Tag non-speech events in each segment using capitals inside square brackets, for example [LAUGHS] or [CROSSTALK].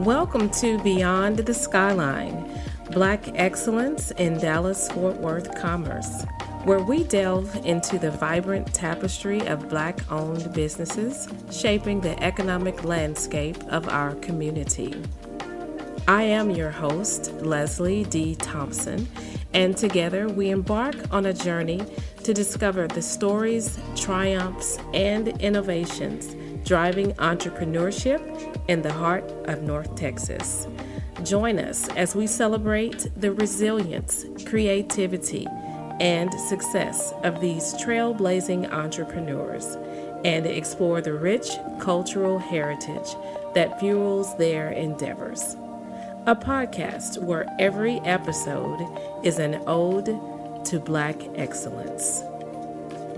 Welcome to Beyond the Skyline Black Excellence in Dallas Fort Worth Commerce, where we delve into the vibrant tapestry of Black owned businesses shaping the economic landscape of our community. I am your host, Leslie D. Thompson, and together we embark on a journey to discover the stories, triumphs, and innovations driving entrepreneurship in the heart of North Texas. Join us as we celebrate the resilience, creativity, and success of these trailblazing entrepreneurs and explore the rich cultural heritage that fuels their endeavors. A podcast where every episode is an ode to Black excellence.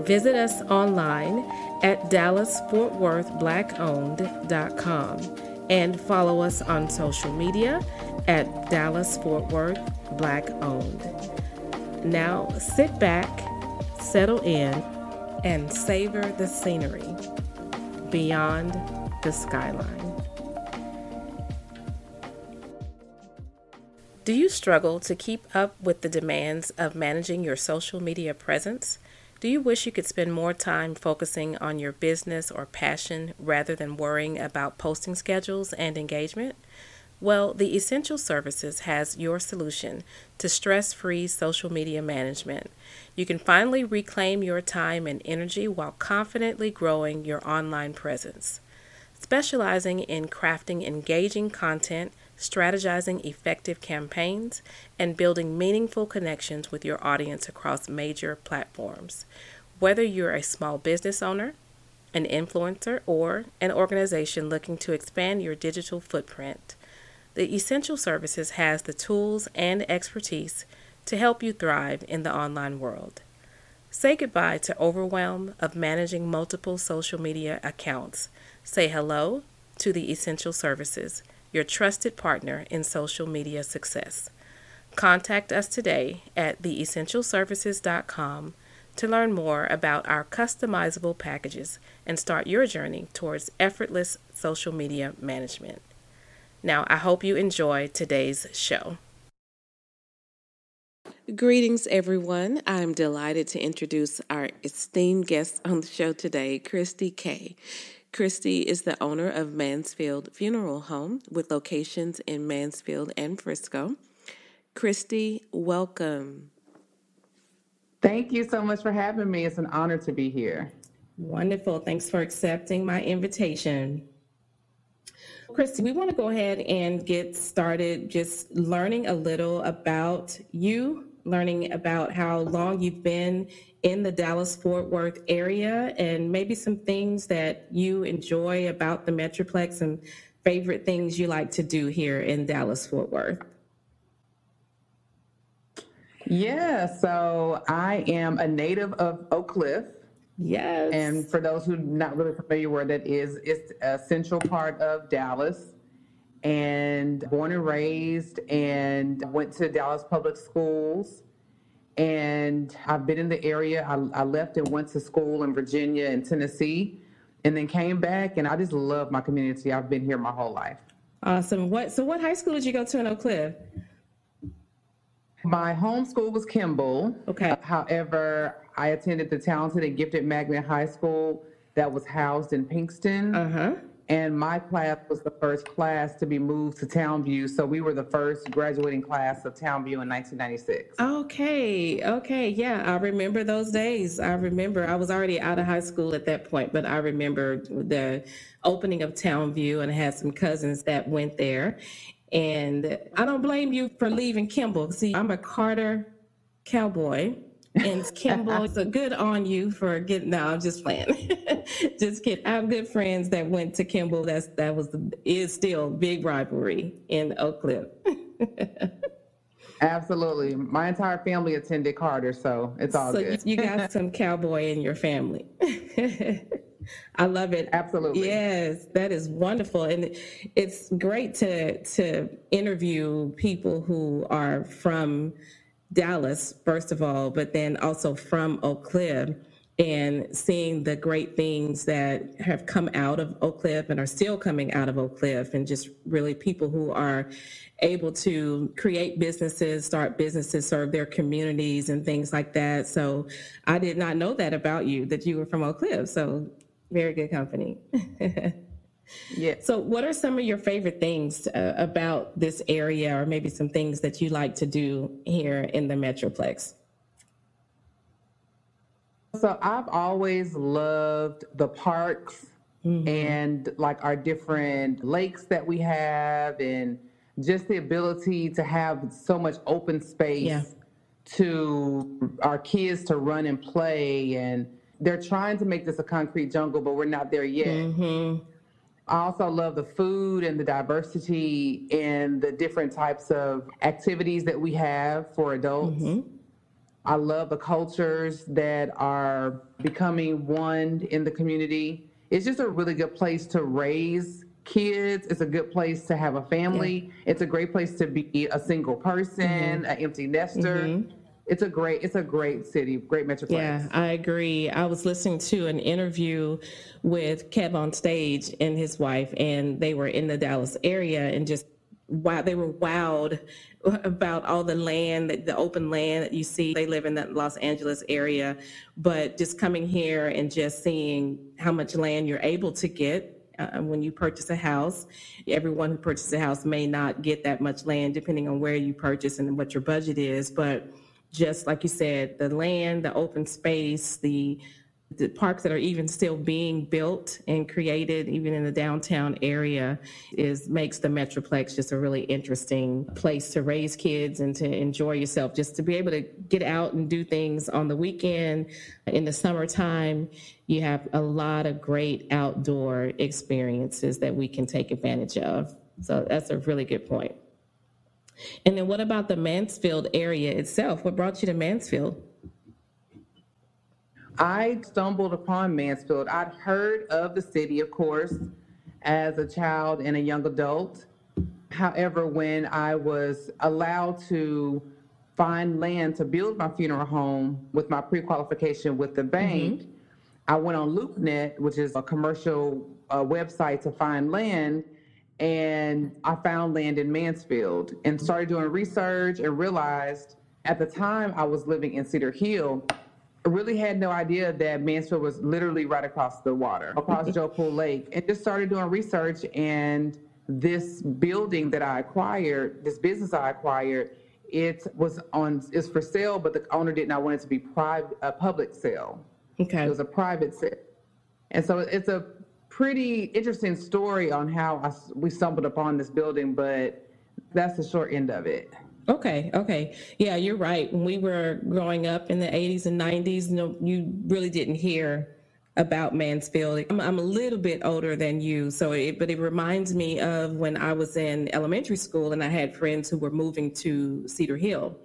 Visit us online at dallasfortworthblackowned.com and follow us on social media at Dallas Fort Worth Black Owned. Now sit back, settle in, and savor the scenery beyond the skyline. Do you struggle to keep up with the demands of managing your social media presence? Do you wish you could spend more time focusing on your business or passion rather than worrying about posting schedules and engagement? Well, the Essential Services has your solution to stress free social media management. You can finally reclaim your time and energy while confidently growing your online presence. Specializing in crafting engaging content strategizing effective campaigns, and building meaningful connections with your audience across major platforms. Whether you're a small business owner, an influencer, or an organization looking to expand your digital footprint, the Essential Services has the tools and expertise to help you thrive in the online world. Say goodbye to overwhelm of managing multiple social media accounts. Say hello to the Essential Services your trusted partner in social media success. Contact us today at theessentialservices.com to learn more about our customizable packages and start your journey towards effortless social media management. Now, I hope you enjoy today's show. Greetings, everyone. I'm delighted to introduce our esteemed guest on the show today, Christie Kay. Christie is the owner of Mansfield Funeral Home with locations in Mansfield and Frisco. Christie, welcome. Thank you so much for having me. It's an honor to be here. Wonderful. Thanks for accepting my invitation. Christie, we want to go ahead and get started just learning a little about you, learning about how long you've been in the Dallas Fort Worth area and maybe some things that you enjoy about the Metroplex and favorite things you like to do here in Dallas Fort Worth. Yeah, so I am a native of Oak Cliff. Yes. And for those who are not really familiar where that is, it's a central part of Dallas. And born and raised and went to Dallas Public Schools and I've been in the area. I, I, left and went to school in Virginia and Tennessee, and then came back. And I just love my community. I've been here my whole life. Awesome. What? So, what high school did you go to in Oak Cliff? My home school was Kimball. Okay. Uh, however, I attended the talented and gifted Magnet High School that was housed in Pinkston. Uh huh and my class was the first class to be moved to Townview. So we were the first graduating class of Townview in 1996. Okay, okay, yeah, I remember those days. I remember I was already out of high school at that point, but I remember the opening of Townview, and I had some cousins that went there. And I don't blame you for leaving Kimball. See, I'm a Carter cowboy and Kimball, [LAUGHS] so good on you for getting. No, I'm just playing. [LAUGHS] just kidding. I have good friends that went to Kimball. That's that was the, is still big rivalry in Oak Cliff. Absolutely, my entire family attended Carter, so it's all so good. you got [LAUGHS] some cowboy in your family. I love it. Absolutely. Yes, that is wonderful, and it's great to to interview people who are from Dallas, first of all, but then also from Oak Cliff. and seeing the great things that have come out of Oak Cliff and are still coming out of Oak Cliff, and just really people who are able to create businesses, start businesses, serve their communities, and things like that. So I did not know that about you, that you were from Oak Cliff. So very good company. [LAUGHS] yeah. So, what are some of your favorite things uh, about this area, or maybe some things that you like to do here in the Metroplex? So I've always loved the parks mm-hmm. and like our different lakes that we have and just the ability to have so much open space yeah. to our kids to run and play and they're trying to make this a concrete jungle but we're not there yet mm-hmm. I also love the food and the diversity and the different types of activities that we have for adults mm-hmm. I love the cultures that are becoming one in the community. It's just a really good place to raise kids. It's a good place to have a family. Yeah. It's a great place to be a single person, mm-hmm. an empty nester. Mm-hmm. It's a great it's a great city, great metroplex. Yeah, I agree. I was listening to an interview with KevOnStage and his wife and they were in the Dallas area and just wow they were wowed about all the land, the open land that you see. They live in that Los Angeles area, but just coming here and just seeing how much land you're able to get uh, when you purchase a house. Everyone who purchases a house may not get that much land depending on where you purchase and what your budget is, but just like you said, the land, the open space, the the parks that are even still being built and created even in the downtown area is makes the metroplex just a really interesting place to raise kids and to enjoy yourself. Just to be able to get out and do things on the weekend in the summertime you have a lot of great outdoor experiences that we can take advantage of. So that's a really good point and then what about the mansfield area itself what brought you to mansfield I stumbled upon Mansfield. I'd heard of the city, of course, as a child and a young adult. However, when I was allowed to find land to build my funeral home with my pre qualification with the bank, mm-hmm. I went on LoopNet, which is a commercial uh, website to find land, and I found land in Mansfield and started doing research and realized at the time I was living in Cedar Hill I really had no idea that Mansfield was literally right across the water, across mm-hmm. Joe Pool Lake, and just started doing research. And this building that I acquired, this business I acquired, it was on is for sale, but the owner did not want it to be private, a public sale. Okay, it was a private sale, and so it's a pretty interesting story on how I, we stumbled upon this building, but that's the short end of it. Okay, okay. Yeah, you're right. When we were growing up in the 80s and 90s, no, you really didn't hear about Mansfield. I'm, I'm a little bit older than you, so it, but it reminds me of when I was in elementary school and I had friends who were moving to Cedar Hill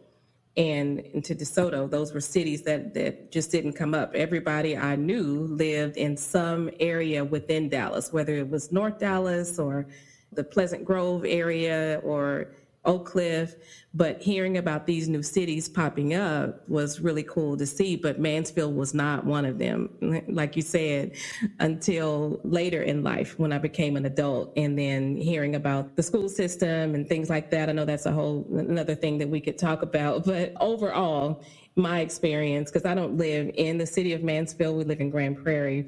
and into DeSoto. Those were cities that, that just didn't come up. Everybody I knew lived in some area within Dallas, whether it was North Dallas or the Pleasant Grove area or Oak Cliff, but hearing about these new cities popping up was really cool to see. But Mansfield was not one of them, [LAUGHS] like you said, until later in life when I became an adult. And then hearing about the school system and things like that. I know that's a whole another thing that we could talk about. [LAUGHS] But overall, my experience, because I don't live in the city of Mansfield, we live in Grand Prairie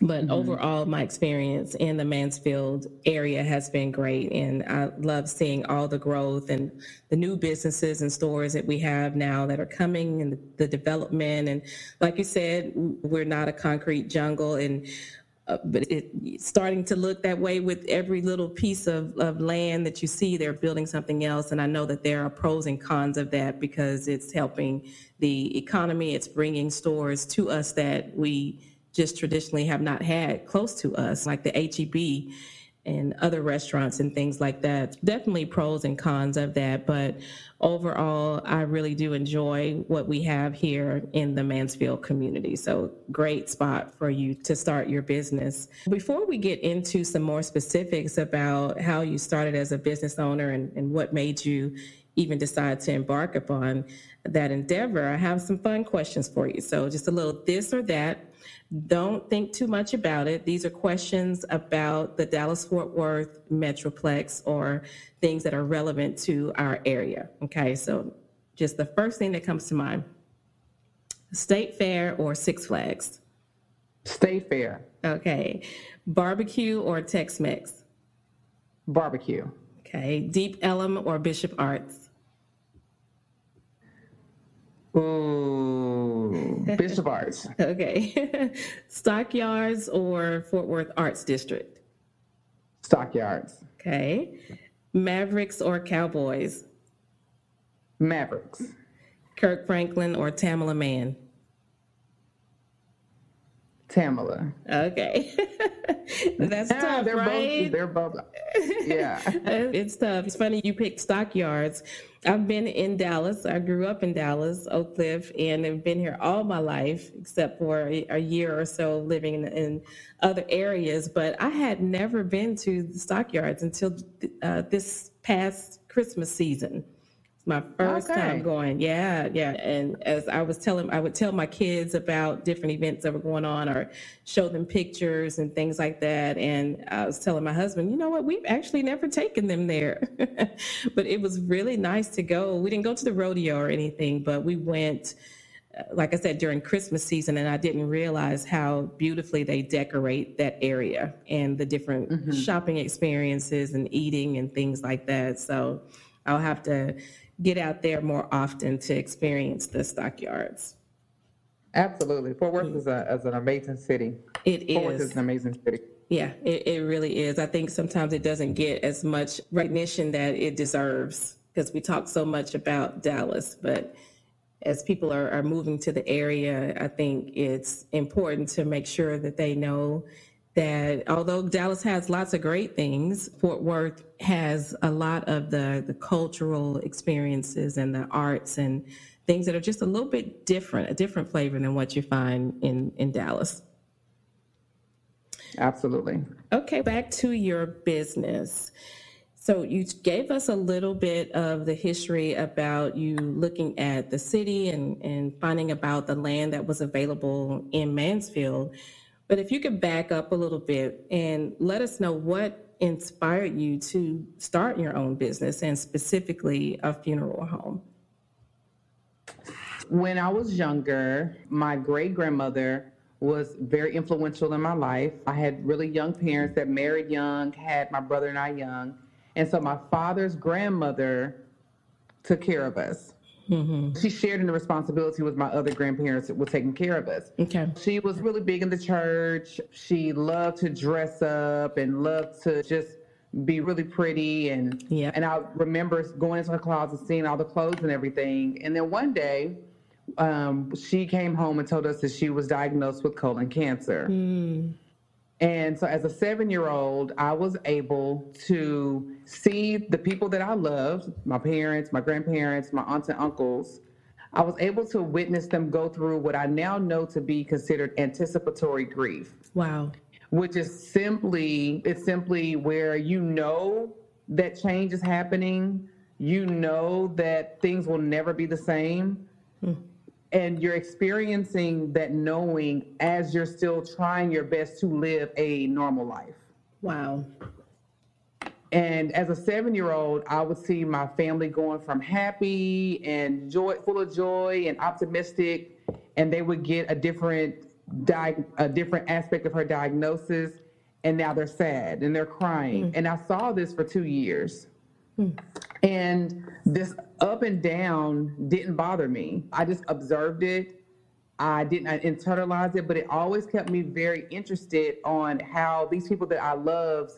but mm-hmm. overall, my experience in the Mansfield area has been great. And I love seeing all the growth and the new businesses and stores that we have now that are coming and the, development. And like you said, we're not a concrete jungle. And uh, but it's starting to look that way with every little piece of, of land that you see they're building something else and i know that there are pros and cons of that because it's helping the economy it's bringing stores to us that we just traditionally have not had close to us, like the HEB and other restaurants and things like that. Definitely pros and cons of that, but overall, I really do enjoy what we have here in the Mansfield community. So, great spot for you to start your business. Before we get into some more specifics about how you started as a business owner and, and what made you even decide to embark upon that endeavor, I have some fun questions for you. So, just a little this or that. Don't think too much about it. These are questions about the Dallas Fort Worth Metroplex or things that are relevant to our area. Okay, so just the first thing that comes to mind State Fair or Six Flags? State Fair. Okay. Barbecue or Tex Mex? Barbecue. Okay. Deep Ellum or Bishop Arts? Ooh, Bishop [LAUGHS] Arts. Okay. [LAUGHS] Stockyards or Fort Worth Arts District? Stockyards. Okay. Mavericks or Cowboys? Mavericks. Kirk Franklin or Tamela Mann? Tamela. Okay. [LAUGHS] That's Yeah, tough, they're right? both. They're both. Yeah. [LAUGHS] it's tough. It's funny you picked Stockyards. I've been in Dallas. I grew up in Dallas, Oak Cliff, and I've been here all my life, except for a, a year or so living in, in other areas. But I had never been to the Stockyards until uh, this past Christmas season. My first Okay. time going. Yeah, yeah. And as I was telling, I would tell my kids about different events that were going on or show them pictures and things like that. And I was telling my husband, you know what, we've actually never taken them there. [LAUGHS] but it was really nice to go. We didn't go to the rodeo or anything, but we went, uh, like I said, during Christmas season. And I didn't realize how beautifully they decorate that area and the different shopping experiences and eating and things like that. So I'll have to get out there more often to experience the stockyards. Absolutely. Fort Worth mm. is, a, is an amazing city. It Fort Worth is is. an amazing city. Yeah, it, it really is. I think sometimes it doesn't get as much recognition that it deserves because we talk so much about Dallas. But as people are, are moving to the area, I think it's important to make sure that they know that although Dallas has lots of great things, Fort Worth has a lot of the, the cultural experiences and the arts and things that are just a little bit different, a different flavor than what you find in, in Dallas. Absolutely. Okay, back to your business. So you gave us a little bit of the history about you looking at the city and, and finding about the land that was available in Mansfield. But if you could back up a little bit and let us know what inspired you to start your own business and specifically a funeral home. When I was younger, my great grandmother was very influential in my life. I had really young parents that married young, had my brother and I young. And so my father's grandmother took care of us. She shared in the responsibility with my other grandparents that were taking care of us. Okay. She was really big in the church. She loved to dress up and loved to just be really pretty and Yeah. and I remember going into her closet, seeing all the clothes and everything. And then one day, um, she came home and told us that she was diagnosed with colon cancer. And so, as a seven year old, I was able to see the people that I loved my parents, my grandparents, my aunts and uncles. I was able to witness them go through what I now know to be considered anticipatory grief, Wow. which is simply, it's simply where you know that change is happening, you know that things will never be the same, hmm. And you're experiencing that knowing as you're still trying your best to live a normal life. Wow. And as a seven year old, I would see my family going from happy and joy, full of joy and optimistic, and they would get a different, di- a different aspect of her diagnosis, and now they're sad and they're crying. Hmm. And I saw this for two years. Hmm. And this up and down didn't bother me. I just observed it. I didn't internalize it, but it always kept me very interested on how these people that I loved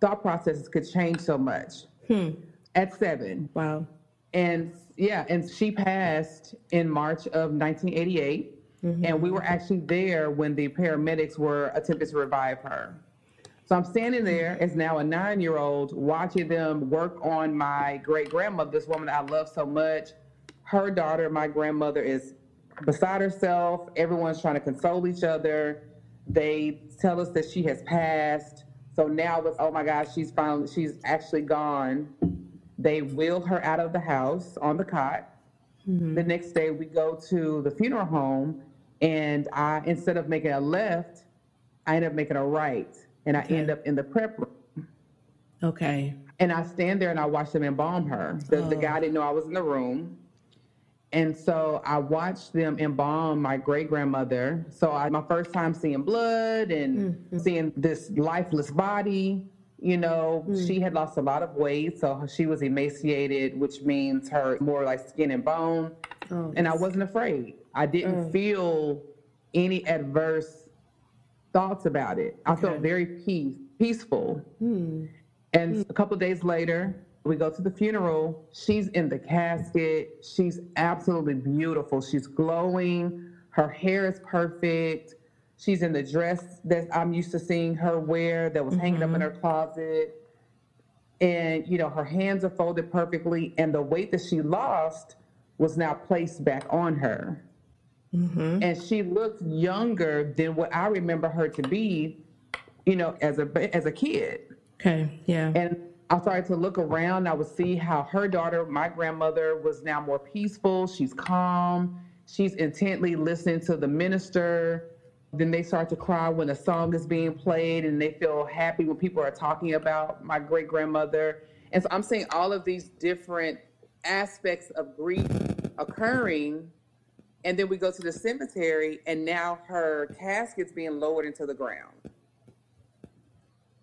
thought processes could change so much hmm. at seven. Wow. And yeah, and she passed in March of 1988. Mm-hmm. And we were actually there when the paramedics were attempting to revive her. So I'm standing there as now a nine year old watching them work on my great grandmother, this woman I love so much. Her daughter, my grandmother, is beside herself. Everyone's trying to console each other. They tell us that she has passed. So now it's, oh my gosh, she's finally, she's actually gone. They wheel her out of the house on the cot. Mm-hmm. The next day, we go to the funeral home, and I instead of making a left, I end up making a right, and I end up in the prep room. Okay. And I stand there and I watch them embalm her. The, oh. the guy didn't know I was in the room. And so I watched them embalm my great grandmother. So I, my first time seeing blood and mm-hmm. seeing this lifeless body. You know, mm. she had lost a lot of weight, so she was emaciated, which means her more like skin and bone. Oh, and I wasn't afraid. I didn't mm. feel any adverse thoughts about it. Okay. I felt very peace, peaceful. Mm. And mm. a couple days later, we go to the funeral. She's in the casket. She's absolutely beautiful. She's glowing. Her hair is perfect. She's in the dress that I'm used to seeing her wear that was mm-hmm. hanging up in her mm-hmm. closet. And, you know, her hands are folded perfectly. And the weight that she lost was now placed back on her. Mm-hmm. And she looks younger than what I remember her to be, you know, as a as a kid. Okay, yeah. And I started to look around. I would see how her daughter, my grandmother, was now more peaceful. She's calm. She's intently listening to the minister. Then they start to cry when a song is being played, and they feel happy when people are talking about my great grandmother. And so I'm seeing all of these different aspects of grief occurring. And then we go to the cemetery, and now her casket's being lowered into the ground.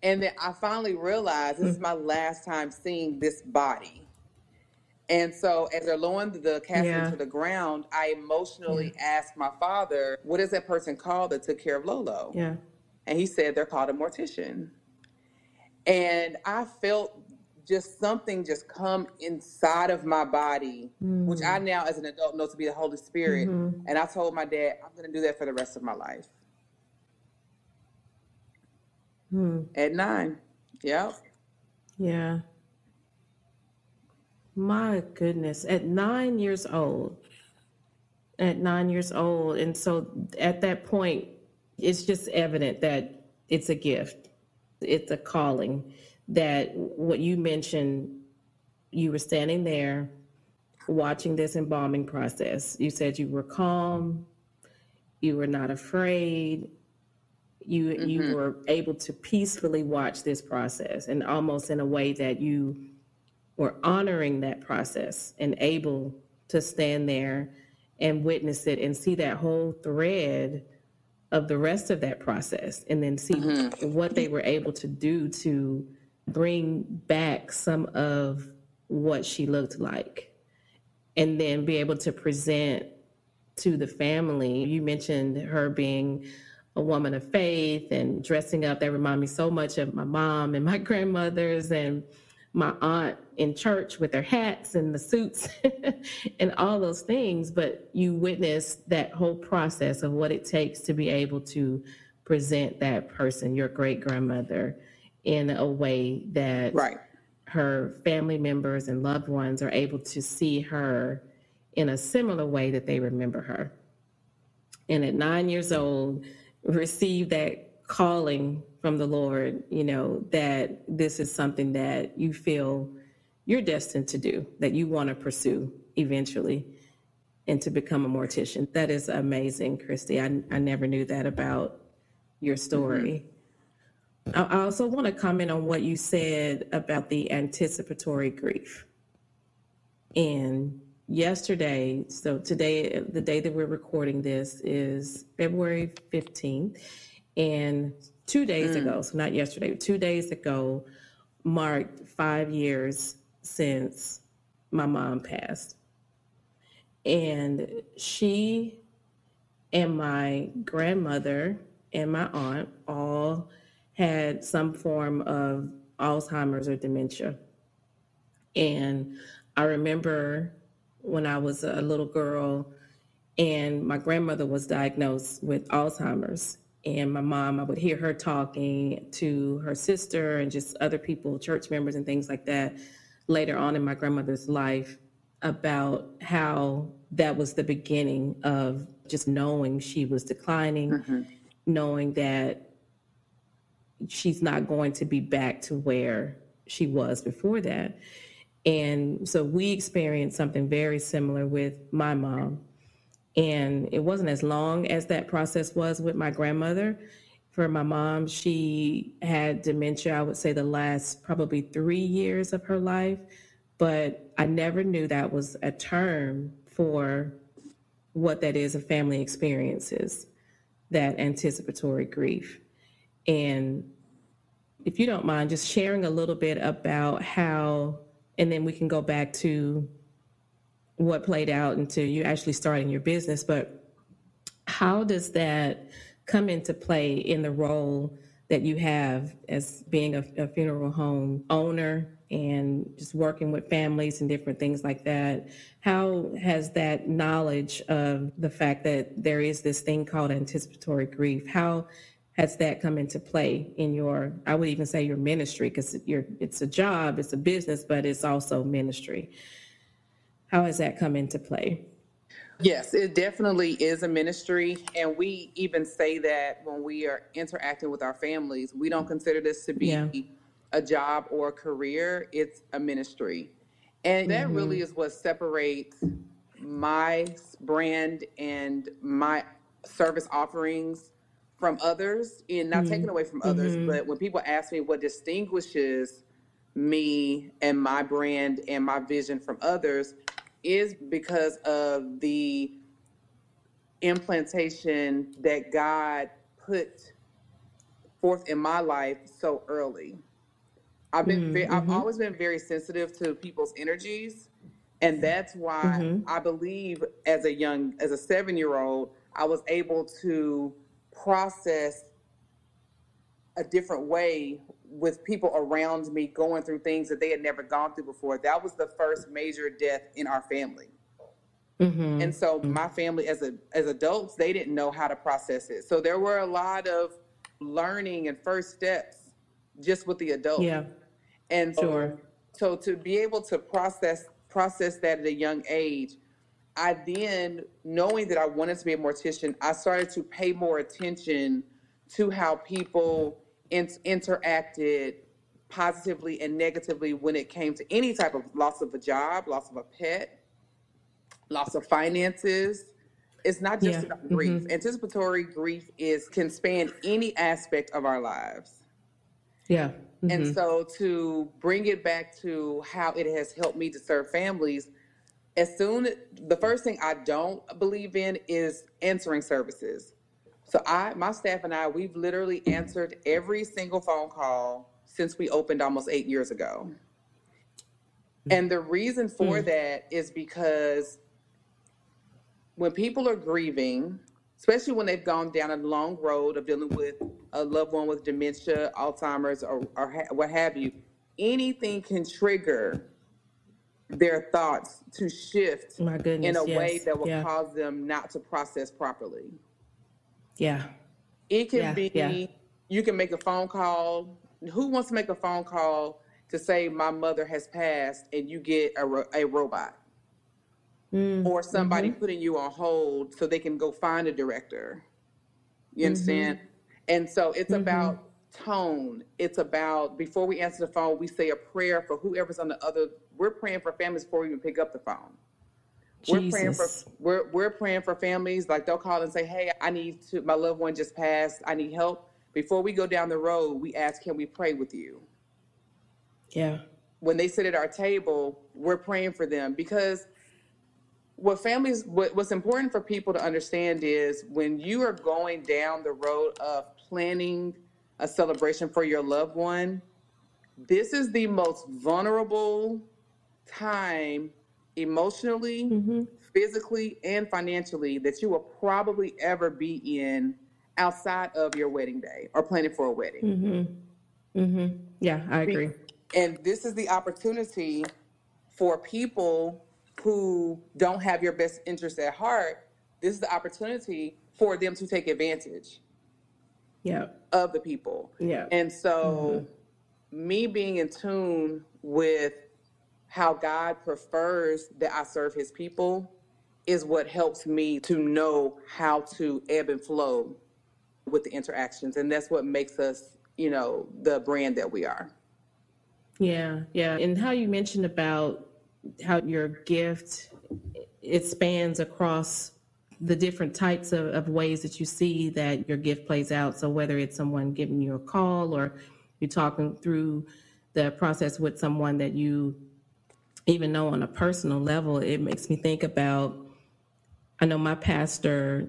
And then I finally realized this is my last time seeing this body. And so, as they're lowering the casket yeah. to the ground, I emotionally yeah. asked my father, What is that person called that took care of Lolo? Yeah. And he said, They're called a mortician. And I felt just something just come inside of my body, mm-hmm. which I mm. now, as an adult, know to be the Holy Spirit. Mm-hmm. And I told my dad, I'm going to do that for the rest of my life. Hmm. At nine. Yep. Yeah. My goodness. At nine years old. At nine years old. And so at that point, it's just evident that it's a gift, it's a calling. That what you mentioned, you were standing there watching this embalming process. You said you were calm, you were not afraid, you mm-hmm. you were able to peacefully watch this process and almost in a way that you were honoring that process and able to stand there and witness it and see that whole thread of the rest of that process and then see mm-hmm. what they were able to do to bring back some of what she looked like and then be able to present to the family you mentioned her being a woman of faith and dressing up. That remind me so much of my mom and [LAUGHS] my grandmothers and my aunt in church with their hats and the suits [LAUGHS] and all those things. But you witness that whole process of what it takes to be able to present that person, your great grandmother, in a way that right. her family members and loved ones are able to see her in a similar way that they remember her. And at nine years old, receive that calling from the Lord, you know, that this is something that you feel you're destined to do, that you want to pursue eventually and to become a mortician. That is amazing, Christie. I, I never knew that about your story. Mm-hmm. I, also want to comment on what you said about the anticipatory grief. And yesterday, so today, the day that we're recording this is February 15th. And two days mm. ago, so not yesterday, two days ago, marked five years since my mom passed. And she and my grandmother and my aunt all had some form of Alzheimer's or dementia. And I remember when I was a little girl, and my grandmother was diagnosed with Alzheimer's. And my mom, I would hear her talking to her sister and just other people, church members, and things like that later on in my grandmother's life about how that was the beginning of just knowing she was declining, mm-hmm. knowing that she's not going to be back to where she was before that. And so we experienced something very similar with my mom. And it wasn't as long as that process was with my grandmother. For my mom, she had dementia, I would say, the last probably three years of her life. But I never knew that was a term for what that is of family experiences, that anticipatory grief. And if you don't mind, just sharing a little bit about how, and then we can go back to what played out into you actually starting your business, but how does that come into play in the role that you have as being a, a, funeral home owner and just working with families and different things like that? How has that knowledge of the fact that there is this thing called anticipatory grief, how has that come into play in your i would even say your ministry because it's a job it's a business but it's also ministry how has that come into play yes it definitely is a ministry and we even say that when we are interacting with our families we don't consider this to be yeah. a job or a career it's a ministry and that mm-hmm. really is what separates my brand and my service offerings from others and not mm-hmm. taken away from others mm-hmm. but when people ask me what distinguishes me and my brand and my vision from others is because of the implantation that God put forth in my life so early. I've been mm-hmm. I've mm-hmm. always been very sensitive to people's energies and that's why mm-hmm. I believe as a young as a 7-year-old I was able to process a different way with people around me going through things that they had never gone through before. That was the first major death in our family. Mm-hmm. And so mm-hmm. my family as a as adults, they didn't know how to process it. So there were a lot of learning and first steps just with the adults. Yeah. And sure. so, so to be able to process process that at a young age I then, knowing that I wanted to be a mortician, I started to pay more attention to how people in- interacted positively and negatively when it came to any type of loss of a job, loss of a pet, loss of finances. It's not just yeah. about grief. Mm-hmm. Anticipatory grief is can span any aspect of our lives. Yeah. Mm-hmm. And so to bring it back to how it has helped me to serve families, as soon the first thing I don't believe in is answering services. So I my staff and I we've literally answered every single phone call since we opened almost 8 years ago. And the reason for mm. that is because when people are grieving, especially when they've gone down a long road of dealing with a loved one with dementia, Alzheimer's, or, or ha- what have you, anything can trigger their thoughts to shift goodness, in a yes. way that will yeah. cause them not to process properly. Yeah. It can yeah. be yeah. you can make a phone call. Who wants to make a phone call to say my mother has passed and you get a, a robot? Mm, or somebody mm-hmm. putting you on hold so they can go find a director. You mm-hmm. understand? And so it's mm-hmm. about tone. It's about before we answer the phone, we say a prayer for whoever's on the other. We're praying for families before we even pick up the phone. Jesus. We're praying for we're we're praying for families like they'll call and say, "Hey, I need to. My loved one just passed. I need help." Before we go down the road, we ask, "Can we pray with you?" Yeah. When they sit at our table, we're praying for them because what families what, what's important for people to understand is when you are going down the road of planning a celebration for your loved one, this is the most vulnerable time emotionally, mm-hmm. physically, and financially that you will probably ever be in outside of your wedding day or planning for a wedding. Mm-hmm. Mm-hmm. Yeah, I agree. And this is the opportunity for people who don't have your best interest at heart. This is the opportunity for them to take advantage yeah. of the people. Yeah. And so mm-hmm. me being in tune with how God prefers that I serve his people is what helps me to know how to ebb and flow with the interactions. And that's what makes us, you know, the brand that we are. Yeah, yeah. And how you mentioned about how your gift it spans across the different types of, of ways that you see that your gift plays out. So whether it's someone giving you a call or you're talking through the process with someone that you even though on a personal level, it makes me think about I know my pastor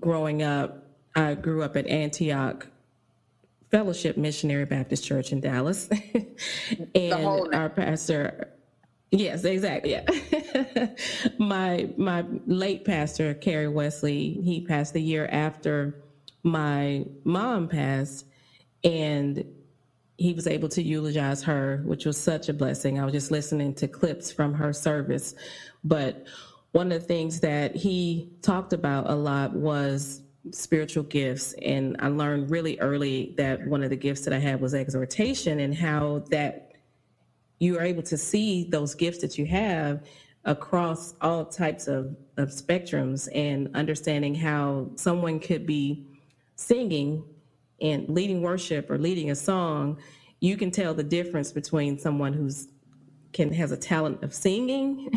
growing up, I grew up at Antioch Fellowship Missionary Baptist Church in Dallas. [LAUGHS] and our pastor Yes, exactly. Yeah. [LAUGHS] my my late pastor, Kerry Wesley, he passed the year after my mom passed and he was able to eulogize her, which was such a blessing. I was just listening to clips from her service. But one of the things that he talked about a lot was spiritual gifts. And I learned really early that one of the gifts that I had was exhortation and how that you are able to see those gifts that you have across all types of, of spectrums and understanding how someone could be singing and leading worship or leading a song, you can tell the difference between someone who's can has a talent of singing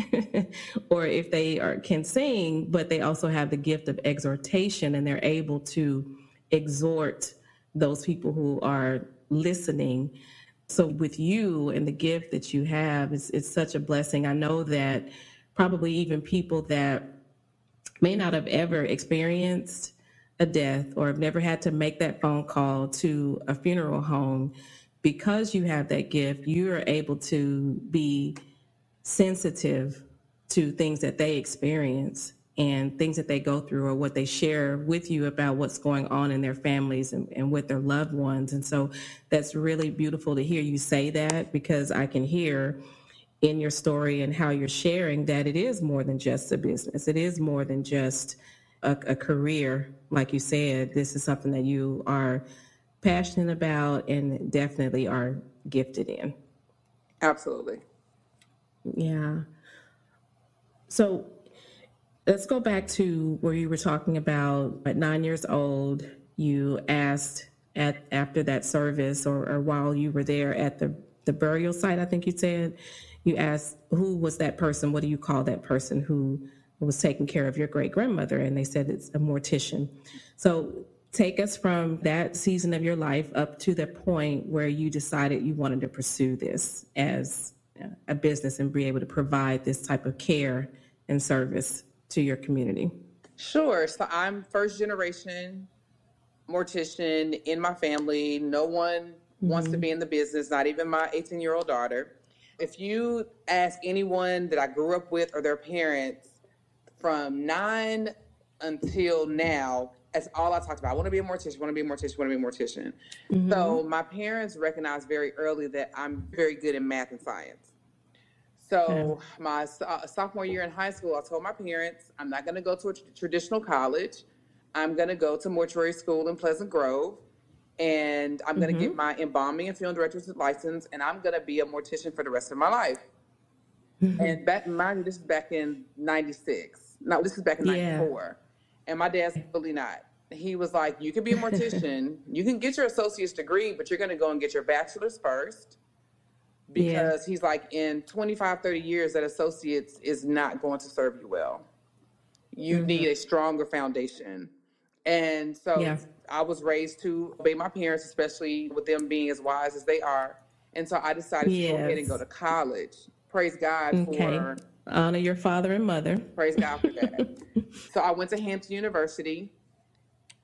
[LAUGHS] or if they are can sing but they also have the gift of exhortation and they're able to exhort those people who are listening. So with you and the gift that you have it's, it's such a blessing. I know that probably even people that may not have ever experienced a death or have never had to make that phone call to a funeral home because you have that gift, you are able to be sensitive to things that they experience and things that they go through or what they share with you about what's going on in their families and, and with their loved ones. And so that's really beautiful to hear you say that because I can hear in your story and how you're sharing that it is more than just a business. It is more than just a, a career. Like you said, this is something that you are passionate about and definitely are gifted in. Absolutely. Yeah. So let's go back to where you were talking about at nine years old, you asked at after that service or, or while you were there at the, the burial site, I think you said, you asked who was that person? What do you call that person who was taking care of your great grandmother? And they said it's a mortician. So take us from that season of your life up to the point where you decided you wanted to pursue this as a business and be able to provide this type of care and service to your community? Sure. So I'm first generation mortician in my family. No one mm-hmm. wants to be in the business, not even my 18 year old daughter. If you ask anyone that I grew up with or their parents from nine until now, that's all I talked about. I want to be a mortician, I want to be a mortician, I want to be a mortician. Mm-hmm. So my parents recognized very early that I'm very good in math and science. So my uh, sophomore year in high school, I told my parents I'm not going to go to a t- traditional college. I'm going to go to mortuary school in Pleasant Grove, and I'm going to mm-hmm. get my embalming and funeral director's license, and I'm going to be a mortician for the rest of my life. Mm-hmm. And back, mind you, this is back in '96. No, this is back in '94. Yeah. And my dad's really not he was like, You can be a mortician, [LAUGHS] you can get your associate's degree, but you're going to go and get your bachelor's first. Because yeah. he's like, in 25, 30 years, that associate's is not going to serve you well. You mm-hmm. need a stronger foundation. And so yeah. I was raised to obey my parents, especially with them being as wise as they are. And so I decided yes. to go ahead and go to college. Praise God okay. for honor your father and mother. Praise God for that. [LAUGHS] so I went to Hampton University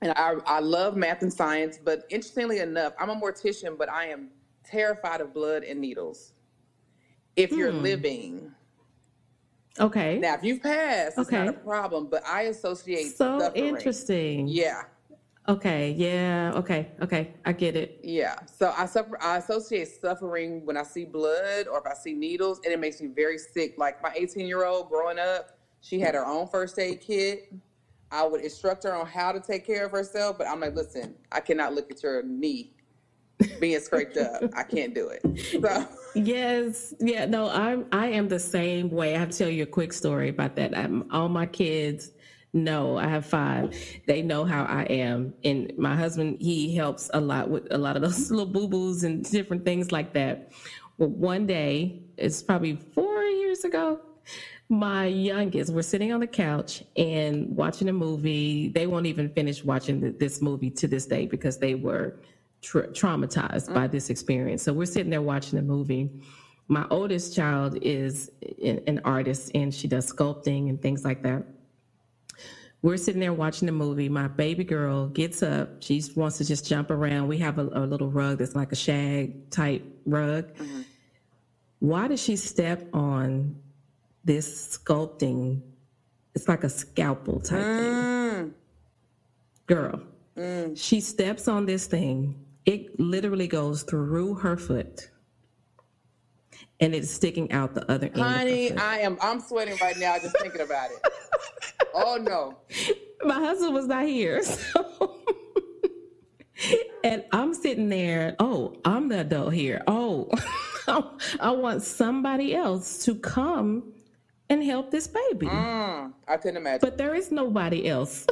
and I, I love math and science, but interestingly enough, I'm a mortician, but I am terrified of blood and needles. If you're hmm. living, okay. Now, if you've passed, it's not a problem. But I associate so suffering. interesting. Yeah. Okay. Yeah. Okay. Okay. I get it. Yeah. So I suffer. I associate suffering when I see blood or if I see needles, and it makes me very sick. Like my 18 year old growing up, she had her own first aid kit. I would instruct her on how to take care of herself, but I'm like, listen, I cannot look at your knee being scraped up. I can't do it. So [LAUGHS] yes, yeah, no, I'm I am the same way. I have to tell you a quick story about that. I'm, all my kids know I have five. They know how I am, and my husband he helps a lot with a lot of those [LAUGHS] little boo boos and different things like that. Well, one day, it's probably four years ago, my youngest, we're sitting on the couch and watching a movie. They won't even finish watching this movie to this day because they were tra- traumatized mm-hmm. by this experience. So we're sitting there watching the movie. My oldest child is an artist and she does sculpting and things like that. We're sitting there watching the movie. My baby girl gets up. She wants to just jump around. We have a, a little rug that's like a shag type rug. Mm-hmm. Why does she step on this sculpting? It's like a scalpel type mm. thing. Girl, mm. she steps on this thing. It literally goes through her foot and it's sticking out the other end. Honey, I am I'm sweating right now just thinking about it. [LAUGHS] oh no. My husband was not here. [LAUGHS] So and I'm sitting there, oh, I'm the adult here. Oh, [LAUGHS] I want somebody else to come and help this baby. Mm, I couldn't imagine. But there is nobody else.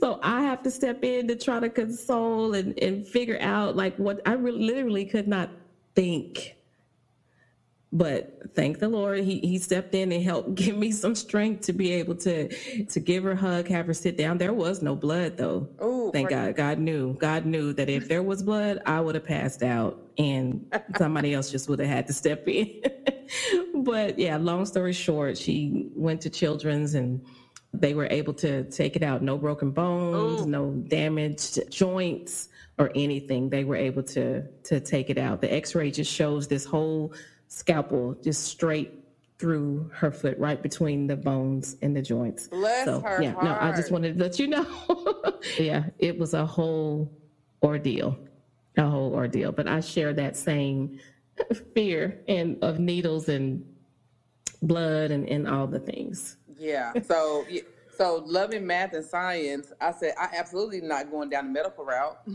so I have to step in to try to console and, and figure out like what I really, literally could not think but thank the Lord, he he stepped in and helped [LAUGHS] give me some strength to be able to to give her a hug, have her sit down. There was no blood though. Oh, thank God. God knew. God knew that if there was blood, I would have passed out, and [LAUGHS] somebody else just would have had to step in. [LAUGHS] but yeah, long story short, she went to Children's and they were able to take it out. No broken bones, Ooh. no damaged joints or anything. They were able to to take it out. The X-ray just shows this whole scalpel just straight through her foot, right between the bones and the joints. Bless so, her yeah, heart. no, I just wanted to let you know. [LAUGHS] yeah, it was a whole ordeal, a whole ordeal. But I share that same [LAUGHS] fear and of needles and blood and, and all the things. Yeah. So, so loving math and science, I said I absolutely not going down the medical route. [LAUGHS]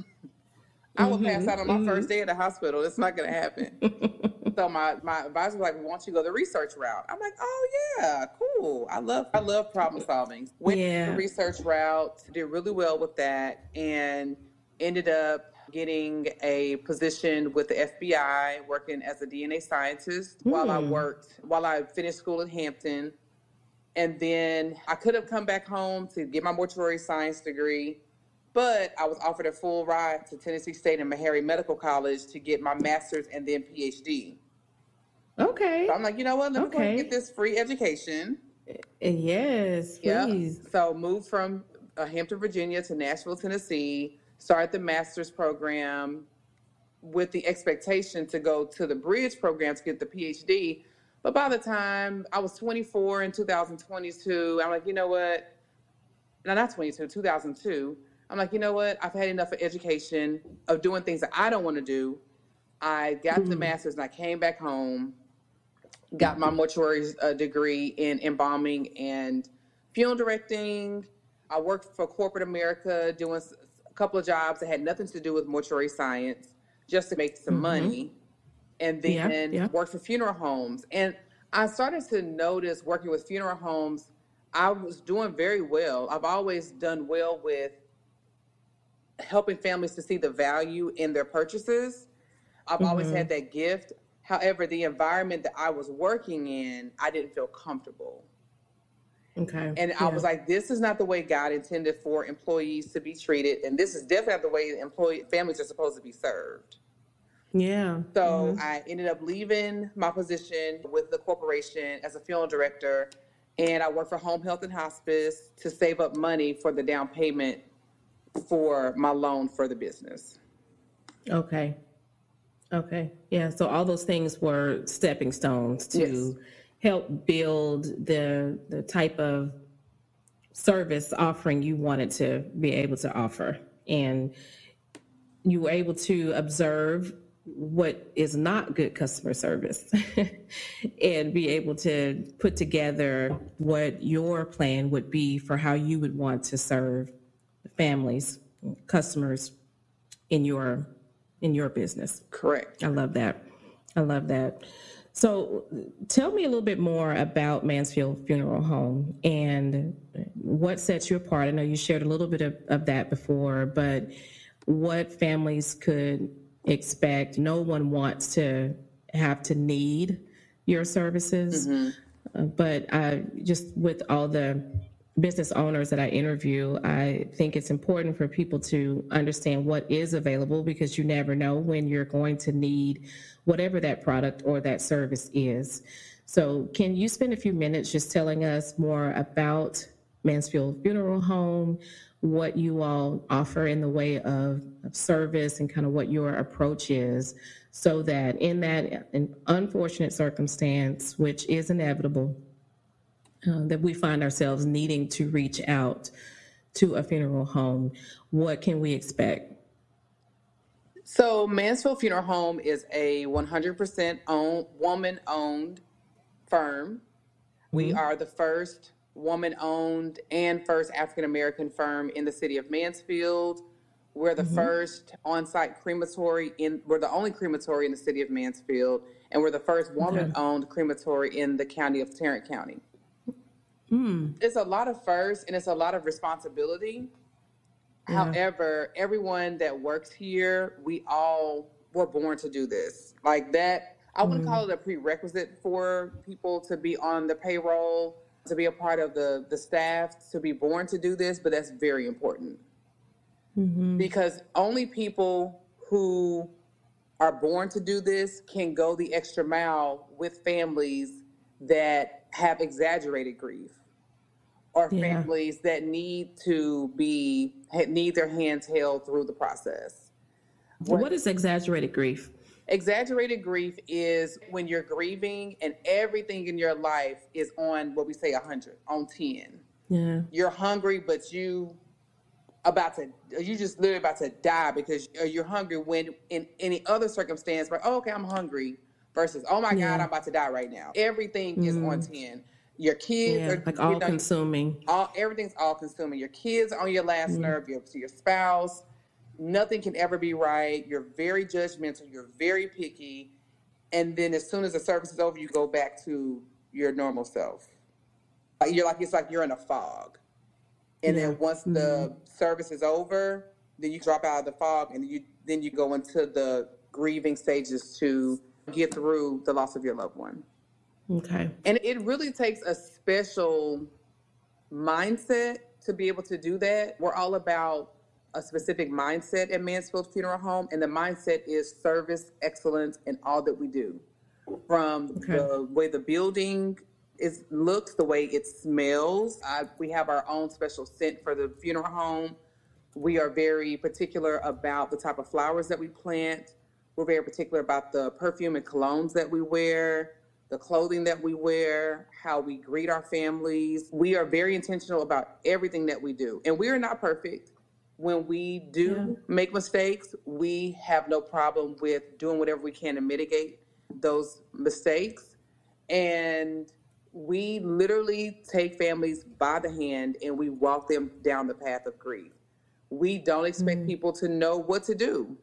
I will mm-hmm, pass out on my mm-hmm. first day at the hospital. It's not going to happen. So my my advisor was like, "We want you go the research route." I'm like, "Oh yeah, cool. I love I love problem solving." Went yeah. the research route, did really well with that, and ended up getting a position with the FBI, working as a DNA scientist while I hmm. worked while I finished school at Hampton. And then I could have come back home to get my mortuary science degree but I was offered a full ride to Tennessee State and Meharry Medical College to get my master's and then PhD. Okay. So I'm like, you know what? Let me okay. get this free education. Yes, please. Yep. So moved from uh, Hampton, Virginia to Nashville, Tennessee. Started the master's program with the expectation to go to the bridge program to get the PhD. But by the time I was 24 in 2022, I'm like, you know what? No, not 22, 2002. I'm like, you know what? I've had enough of education, of doing things that I don't want to do. I got mm-hmm. the master's and I came back home, got my mortuary uh, degree in embalming and funeral directing. I worked for corporate America doing a couple of jobs that had nothing to do with mortuary science just to make some mm-hmm. money. And then yeah, yeah. worked for funeral homes. And I started to notice working with funeral homes, I was doing very well. I've always done well with helping families to see the value in their purchases. I've mm-hmm. always had that gift. However, the environment that I was working in, I didn't feel comfortable. Okay. And yeah. I was like, this is not the way God intended for employees to be treated. And this is definitely not the way employee families are supposed to be served. Yeah. So mm-hmm. I ended up leaving my position with the corporation as a funeral director. And I worked for home health and hospice to save up money for the down payment for my loan for the business. Okay. Okay. Yeah. So all those things were stepping stones to help build the the type of service offering you wanted to be able to offer. And you were able to observe what is not good customer service [LAUGHS] and be able to put together what your plan would be for how you would want to serve families, customers in your in your business. Correct. I love that. I love that. So, tell me a little bit more about Mansfield Funeral Home and what sets you apart. I know you shared a little bit of, of that before, but what families could expect. No one wants to have to need your services. Mm-hmm. Uh, but I just with all the business owners that I interview, I think it's important for people to understand what is available because you never know when you're going to need whatever that product or that service is. So, can you spend a few minutes just telling us more about Mansfield Funeral Home, what you all offer in the way of, of service, and kind of what your approach is, so that in that unfortunate circumstance, which is inevitable, uh, that we find ourselves needing to reach out to a funeral home, what can we expect? So, Mansfield Funeral Home is a 100% owned, woman owned firm. We mm-hmm. are the first woman owned and first African American firm in the city of Mansfield. We're the mm-hmm. first on site crematory in, we're the only crematory in the city of Mansfield, and we're the first woman owned crematory in the county of Tarrant County. Mm. It's a lot of firsts and it's a lot of responsibility. Yeah. However, everyone that works here, we all were born to do this. Like that, I wouldn't mm. call it a prerequisite for people to be on the payroll, to be a part of the, the staff, to be born to do this, but that's very important. Mm-hmm. Because only people who are born to do this can go the extra mile with families that have exaggerated grief or yeah. families that need to be need their hands held through the process. What, what is exaggerated grief? Exaggerated grief is when you're grieving and everything in your life is on what we say 100, on 10. Yeah. You're hungry, but you about to you just literally about to die because you're hungry when in any other circumstance like oh, okay i'm hungry versus oh my yeah. god i'm about to die right now everything mm. is on mm. 10 your kids yeah, are like all know, consuming. All everything's all consuming. Your kids are on your last mm-hmm. nerve. Your your spouse. Nothing can ever be right. You're very judgmental. You're very picky. And then as soon as the service is over, you go back to your normal self. You're like it's like you're in a fog. And yeah. then once mm-hmm. the service is over, then you drop out of the fog, and you then you go into the grieving stages to get through the loss of your loved one. Okay. And it really takes a special mindset to be able to do that. We're all about a specific mindset at Mansfield Funeral Home, and the mindset is service excellence in all that we do. From okay. the way the building is looks, the way it smells. I, we have our own special scent for the funeral home. We are very particular about the type of flowers that we plant. We're very particular about the perfume and colognes that we wear the clothing that we wear, how we greet our families. We are very intentional about everything that we do. And we are not perfect. When we do yeah. make mistakes, we have no problem with doing whatever we can to mitigate those mistakes. And we literally take families by the hand and we walk them down the path of grief. We don't expect mm-hmm. people to know what to do.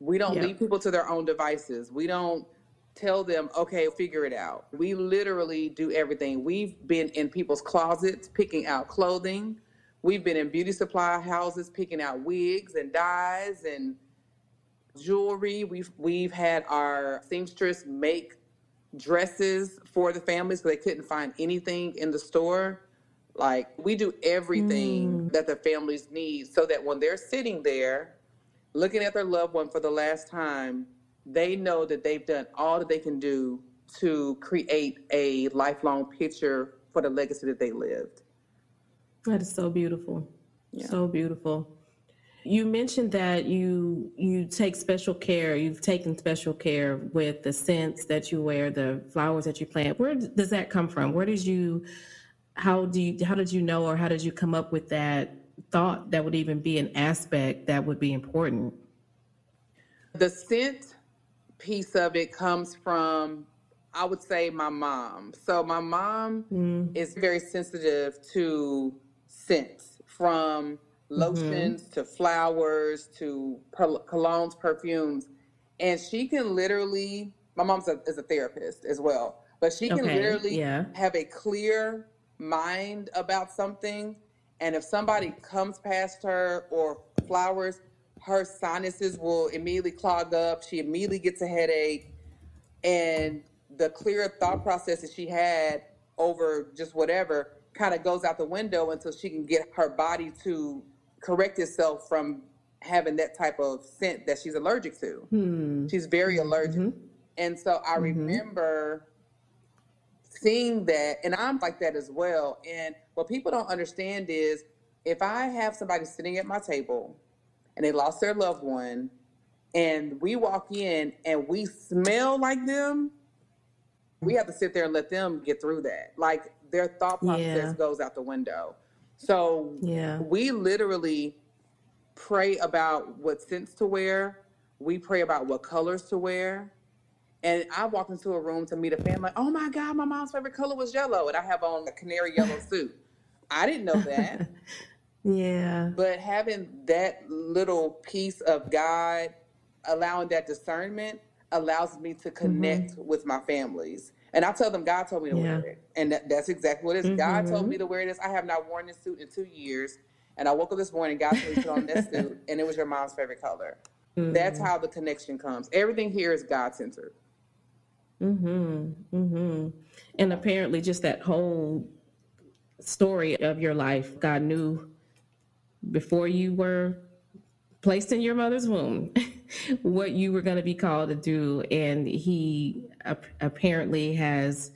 We don't yeah. leave people to their own devices. We don't tell them, okay, figure it out. We literally do everything. We've been in people's closets picking out clothing. We've been in beauty supply houses picking out wigs and dyes and jewelry. We've we've had our seamstress make dresses for the families because they couldn't find anything in the store. Like we do everything mm. that the families need so that when they're sitting there looking at their loved one for the last time, they know that they've done all that they can do to create a lifelong picture for the legacy that they lived. That is so beautiful. Yeah. So beautiful. You mentioned that you you take special care. You've taken special care with the scents that you wear, the flowers that you plant. Where does that come from? Where did you? How do you? How did you know, or how did you come up with that thought that would even be an aspect that would be important? The scent piece of it comes from I would say my mom. So my mom mm. is very sensitive to scents from mm-hmm. lotions mm-hmm. to flowers to colognes, perfumes. And she can literally, my mom is a therapist as well, but she can okay. literally yeah. have a clear mind about something. And if somebody comes past her or flowers, her sinuses will immediately clog up. She immediately gets a headache. And the clear thought process that she had over just whatever kind of goes out the window until she can get her body to correct itself from having that type of scent that she's allergic to. Hmm. She's very allergic. Mm-hmm. And so I mm-hmm. remember seeing that, and I'm like that as well. And what people don't understand is if I have somebody sitting at my table and they lost their loved one, and we walk in and we smell like them, we have to sit there and let them get through that. Like their thought process yeah. goes out the window. So yeah. we literally pray about what scents to wear. We pray about what colors to wear. And I walked into a room to meet a family. Oh my God, my mom's favorite color was yellow, and I have on a canary yellow [LAUGHS] suit. I didn't know that. [LAUGHS] yeah. But having that little piece of God, allowing that discernment, allows me to connect mm-hmm. with my families. And I tell them, God told me to yeah. wear it. And that, that's exactly what it is. Mm-hmm. God told me mm-hmm. to wear this. I have not worn this suit in two years. And I woke up this morning, God told me to put on this suit, and it was your mom's favorite color. Mm-hmm. That's how the connection comes. Everything here is God centered. Mm-hmm. Mm-hmm. And apparently, just that whole story of your life, God knew before you were placed in your mother's womb [LAUGHS] what you were going to be called to do. And He apparently has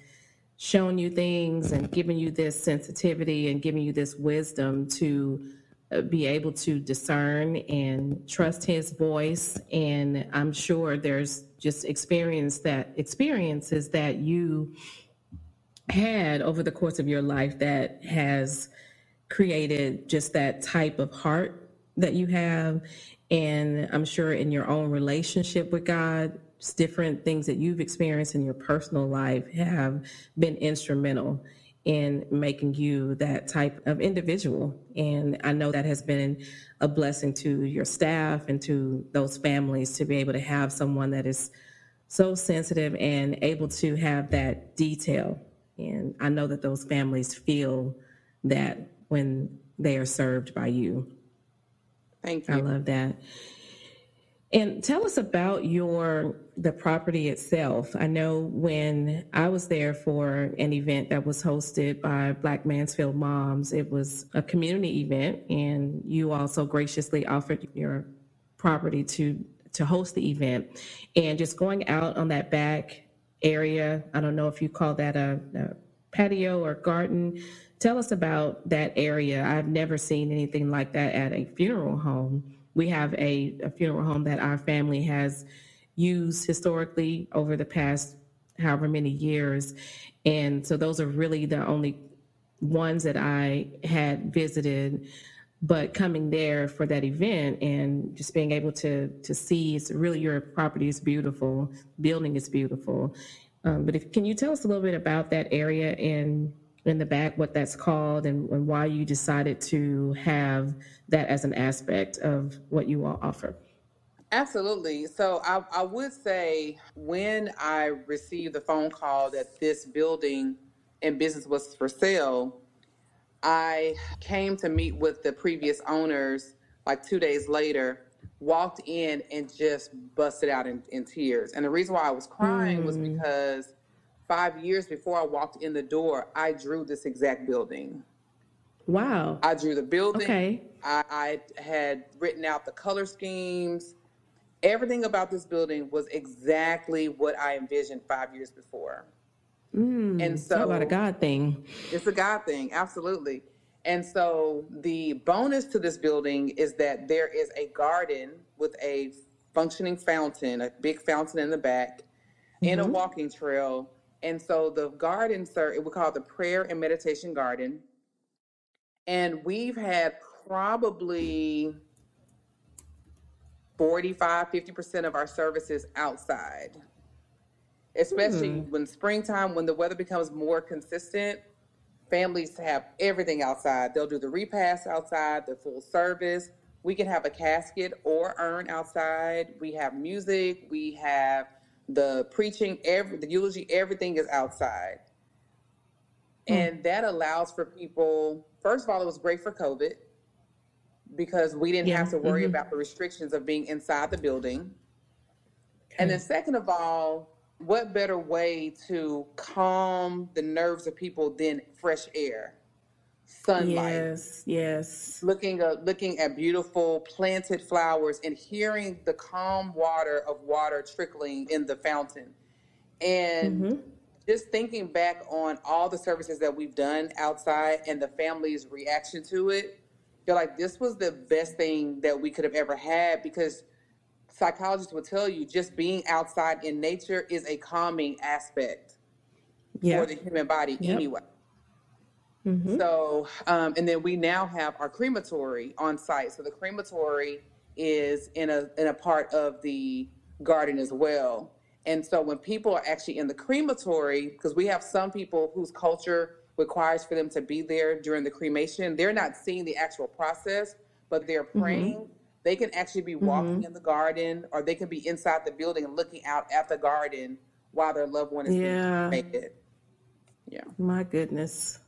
shown you things and given you this sensitivity and giving you this wisdom to uh, be able to discern and trust his voice and i'm sure there's just experience that experiences that you had over the course of your life that has created just that type of heart that you have and i'm sure in your own relationship with god different things that you've experienced in your personal life have been instrumental in making you that type of individual. And I know that has been a blessing to your staff and to those families to be able to have someone that is so sensitive and able to have that detail. And I know that those families feel that when they are served by you. Thank you. I love that. And tell us about your the property itself. I know when I was there for an event that was hosted by Black Mansfield Moms, it was a community event, and you also graciously offered your property to to host the event. And just going out on that back area, I don't know if you call that a, a patio or garden. Tell us about that area. I've never seen anything like that at a funeral home we have a, a funeral home that our family has used historically over the past however many years. And so those are really the only ones that I had visited. But coming there for that event and just being able to to see it's really your property is beautiful, building is beautiful. Um, but if, can you tell us a little bit about that area and in the back what that's called and, and why you decided to have that as an aspect of what you all offer. Absolutely. So I, I would say when I received the phone call that this building and business was for sale, I came to meet with the previous owners like two days later, walked in and just busted out in, in tears. And the reason why I was crying mm. was hmm. because five years before I walked in the door, I drew this exact building. Wow. I drew the building. Okay. I, I had written out the color schemes. Everything about this building was exactly what I envisioned five years before. Mm, and so, about a God thing. It's a God thing, absolutely. And so, the bonus to this building is that there is a garden with a functioning fountain, a big fountain in the back, mm-hmm. and a walking trail and so the garden, sir, we call it the prayer and meditation garden. And we've had probably 45, 50% of our services outside, especially mm. when springtime, when the weather becomes more consistent. Families have everything outside. They'll do the repast outside, the full service. We can have a casket or urn outside. We have music. We have the preaching, every the eulogy, everything is outside. Mm. And that allows for people, first of all, it was great for COVID because we didn't Yeah. have to worry hmm about the restrictions of being inside the building. And then, second of all, what better way to calm the nerves of people than fresh air, sunlight, Yes, yes. looking uh, looking at beautiful planted flowers and hearing the calm water of water trickling in the fountain, and hmm just thinking back on all the services that we've done outside and the family's reaction to it, you're like, this was the best thing that we could have ever had because psychologists will tell you just being outside in nature is a calming aspect for the human body yep. anyway. Hmm So, um, and then we now have our crematory on site. So the crematory is in a in a part of the garden as well. And so when people are actually in the crematory, because we have some people whose culture requires for them to be there during the cremation, they're not seeing the actual process, but they're hmm praying. They can actually be walking in the garden, or they can be inside the building and looking out at the garden while their loved one is being Yeah, cremated. Yeah. my goodness.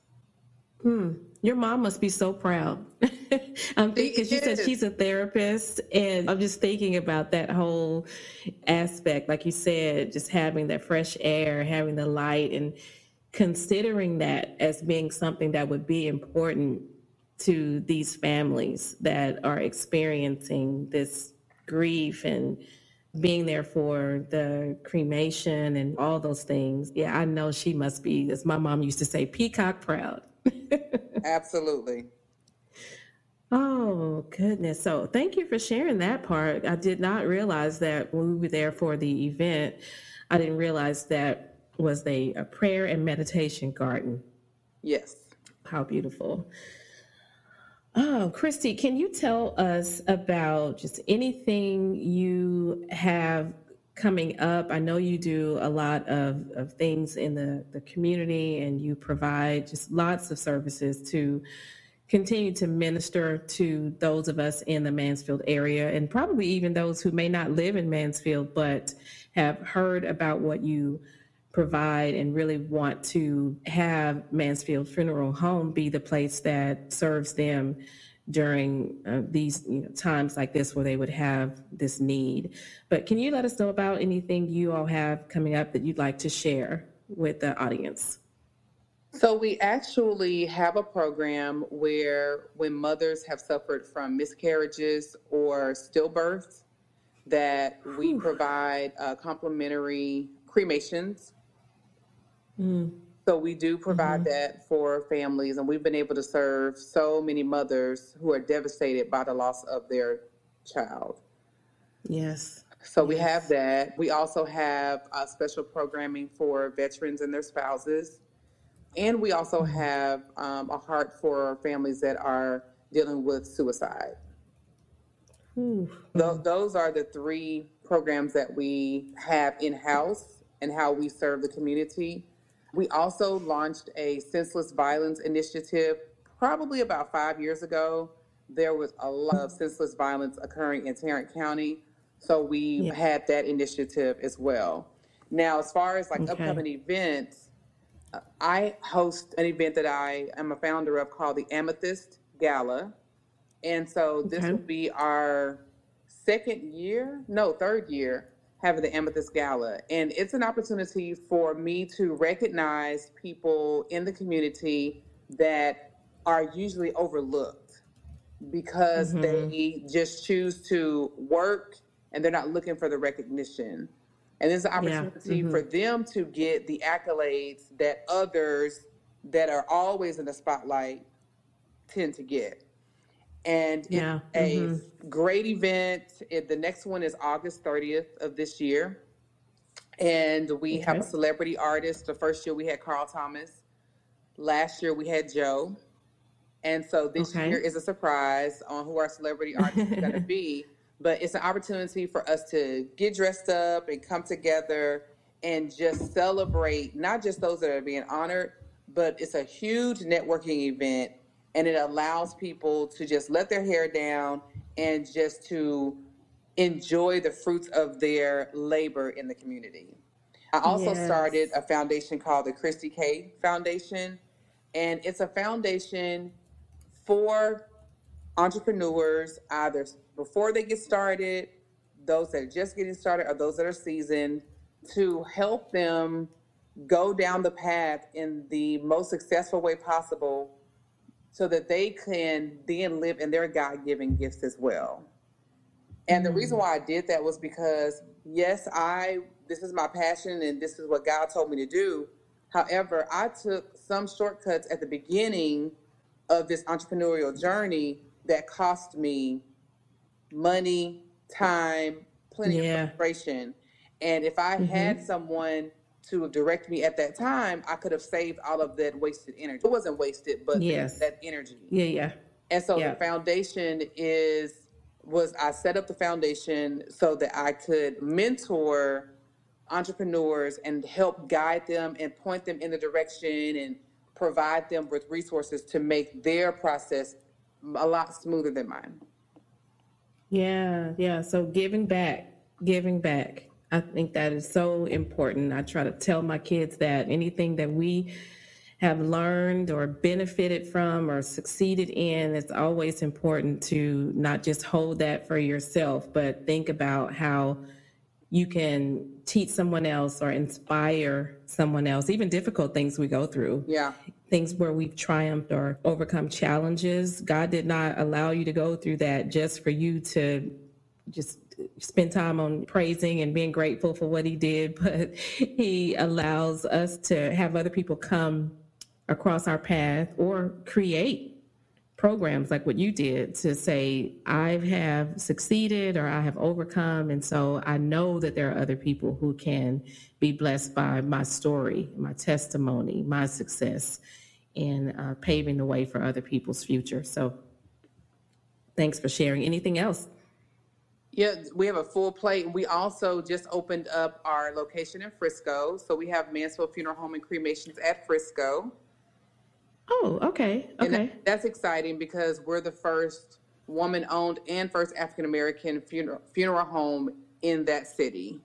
Hmm. Your mom must be so proud. [LAUGHS] I'm She thinking, she said she's a therapist, and I'm just thinking about that whole aspect. Like you said, just having that fresh air, having the light, and considering that as being something that would be important to these families that are experiencing this grief and being there for the cremation and all those things. Yeah, I know she must be, as my mom used to say, peacock proud. Absolutely. Oh, goodness. So thank you for sharing that part. I did not realize that when we were there for the event, I didn't realize that was a, a prayer and meditation garden. Yes. How beautiful. Oh, Christie, can you tell us about just anything you have coming up? I know you do a lot of, of things in the, the community and you provide just lots of services to continue to minister to those of us in the Mansfield area and probably even those who may not live in Mansfield but have heard about what you provide and really want to have Mansfield Funeral Home be the place that serves them during uh, these you know, times like this where they would have this need. But can you let us know about anything you all have coming up that you'd like to share with the audience? So we actually have a program where when mothers have suffered from miscarriages or stillbirths, that we provide uh, complimentary cremations. Mm, So we do provide hmm that for families, and we've been able to serve so many mothers who are devastated by the loss of their child. Yes. So we have that. We also have uh, special programming for veterans and their spouses. And we also Mhm. have um, a heart for families that are dealing with suicide. Whew. Those are the three programs that we have in house and how we serve the community. We also launched a senseless violence initiative probably about five years ago. There was a lot of senseless violence occurring in Tarrant County. So we Yeah. had that initiative as well. Now, as far as like Okay. upcoming events, uh, I host an event that I am a founder of called the Amethyst Gala. And so this Okay. will be our second year, no, third year having the Amethyst Gala. And it's an opportunity for me to recognize people in the community that are usually overlooked because hmm they just choose to work and they're not looking for the recognition. And there's an Yeah. opportunity hmm for them to get the accolades that others that are always in the spotlight tend to get. And it's Yeah. a hmm great event. It, the next one is August 30th of this year. And we have a celebrity artist. The first year we had Carl Thomas. Last year we had Joe. And so this Okay. year is a surprise on who our celebrity artist is going [LAUGHS] to be. But it's an opportunity for us to get dressed up and come together and just celebrate not just those that are being honored, but it's a huge networking event and it allows people to just let their hair down and just to enjoy the fruits of their labor in the community. I also started a foundation called the Christie K Foundation, and it's a foundation for entrepreneurs, either before they get started, those that are just getting started, or those that are seasoned, to help them go down the path in the most successful way possible so that they can then live in their God given gifts as well. And the reason mm. why I did that was because, yes, I, this is my passion and this is what God told me to do. However, I took some shortcuts at the beginning of this entrepreneurial journey that cost me money, time, plenty Yeah. of frustration. And if I had mm-hmm. someone to direct me at that time, I could have saved all of that wasted energy. It wasn't wasted, but Yes. that energy. Yeah, yeah. And so Yeah. the foundation is was I set up the foundation so that I could mentor entrepreneurs and help guide them and point them in the direction and provide them with resources to make their process a lot smoother than mine. Yeah, yeah. So giving back, giving back. I think that is so important. I try to tell my kids that anything that we have learned or benefited from or succeeded in, it's always important to not just hold that for yourself, but think about how you can teach someone else or inspire someone else, even difficult things we go through Yeah. things where we've triumphed or overcome challenges. God did not allow you to go through that just for you to just spend time on praising and being grateful for what he did, [LAUGHS] but he allows us to have other people come across our path or create programs like what you did to say, I have succeeded or I have overcome. And so I know that there are other people who can be blessed by my story, my testimony, my success, and uh, paving the way for other people's future. So thanks for sharing. Anything else? Yeah, we have a full plate. We also just opened up our location in Frisco. So we have Mansfield Funeral Home and Cremations at Frisco. Oh, okay. And Okay. that, that's exciting because we're the first woman owned and first African American funeral, funeral home in that city.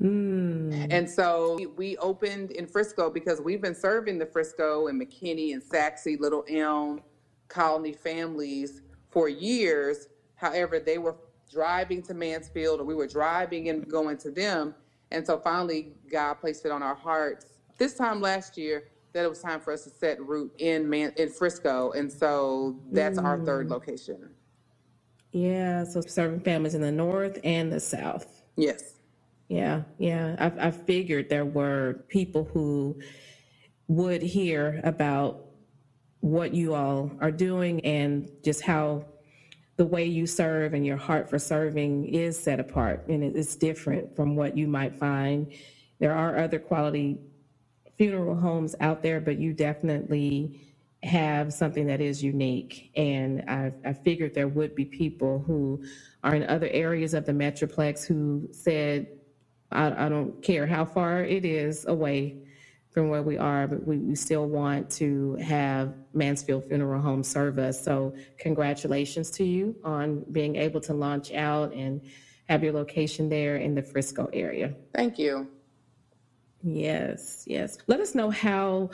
Mm, And so we- we opened in Frisco because we've been serving the Frisco and McKinney and Sachse, Little Elm colony families for years. However, they were driving to Mansfield or we were driving and going to them. And so finally, God placed it on our hearts this time last year that it was time for us to set root in Man- in Frisco. And so that's our third mm. location. yeah. So serving families in the North and the South. Yes. Yeah, yeah. I, I figured there were people who would hear about what you all are doing and just how the way you serve and your heart for serving is set apart and it's different from what you might find. There are other quality funeral homes out there, but you definitely have something that is unique. And I, I figured there would be people who are in other areas of the Metroplex who said, I, I don't care how far it is away from where we are, but we, we still want to have Mansfield Funeral Home serve us. So congratulations to you on being able to launch out and have your location there in the Frisco area. Thank you. Yes, yes. Let us know how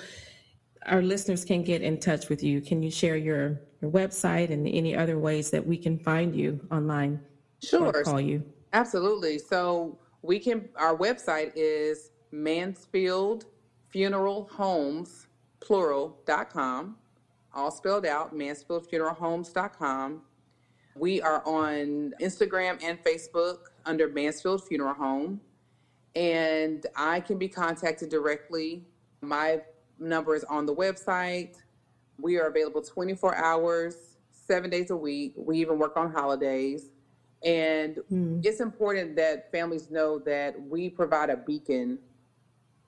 our listeners can get in touch with you. Can you share your, your website and any other ways that we can find you online Sure. call you? Absolutely. So we can, our website is Mansfield Funeral Homes, plural.com, all spelled out, mansfieldfuneralhomes.com. We are on Instagram and Facebook under Mansfield Funeral Home. And I can be contacted directly. My number is on the website. We are available 24 hours, seven days a week. We even work on holidays. And hmm. it's important that families know that we provide a beacon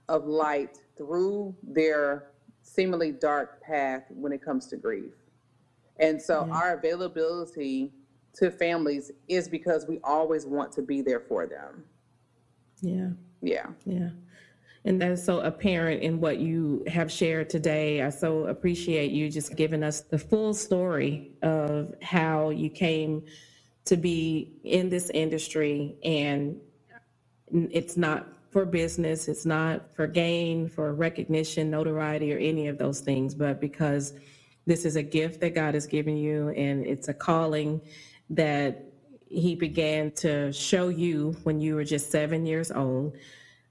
of light through their seemingly dark path when it comes to grief. And so our availability to families is because we always want to be there for them. Yeah. Yeah. Yeah. And that is so apparent in what you have shared today. I so appreciate you just giving us the full story of how you came to be in this industry. And it's not for business, it's not for gain, for recognition, notoriety, or any of those things, but because this is a gift that God has given you, and it's a calling that He began to show you when you were just seven years old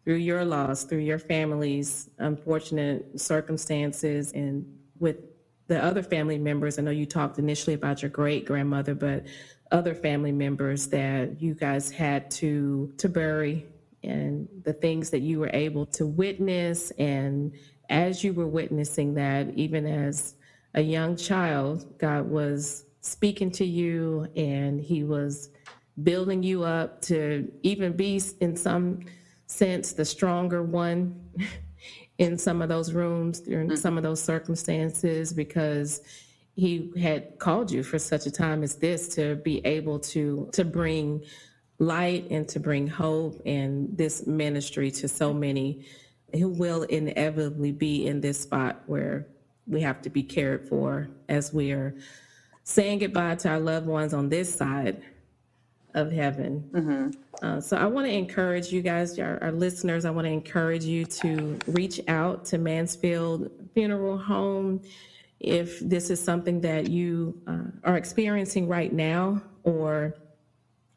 through your loss, through your family's unfortunate circumstances, and with the other family members. I know you talked initially about your great grandmother, but other family members that you guys had to to bury and the things that you were able to witness and as you were witnessing that even as a young child god was speaking to you and he was building you up to even be in some sense the stronger one [LAUGHS] in some of those rooms during mm-hmm. some of those circumstances because he had called you for such a time as this to be able to to bring light and to bring hope and this ministry to so many who will inevitably be in this spot where we have to be cared for as we are saying goodbye to our loved ones on this side of heaven. Mm-hmm. Uh, so I want to encourage you guys, our, our listeners, I want to encourage you to reach out to Mansfield Funeral Home if this is something that you uh, are experiencing right now or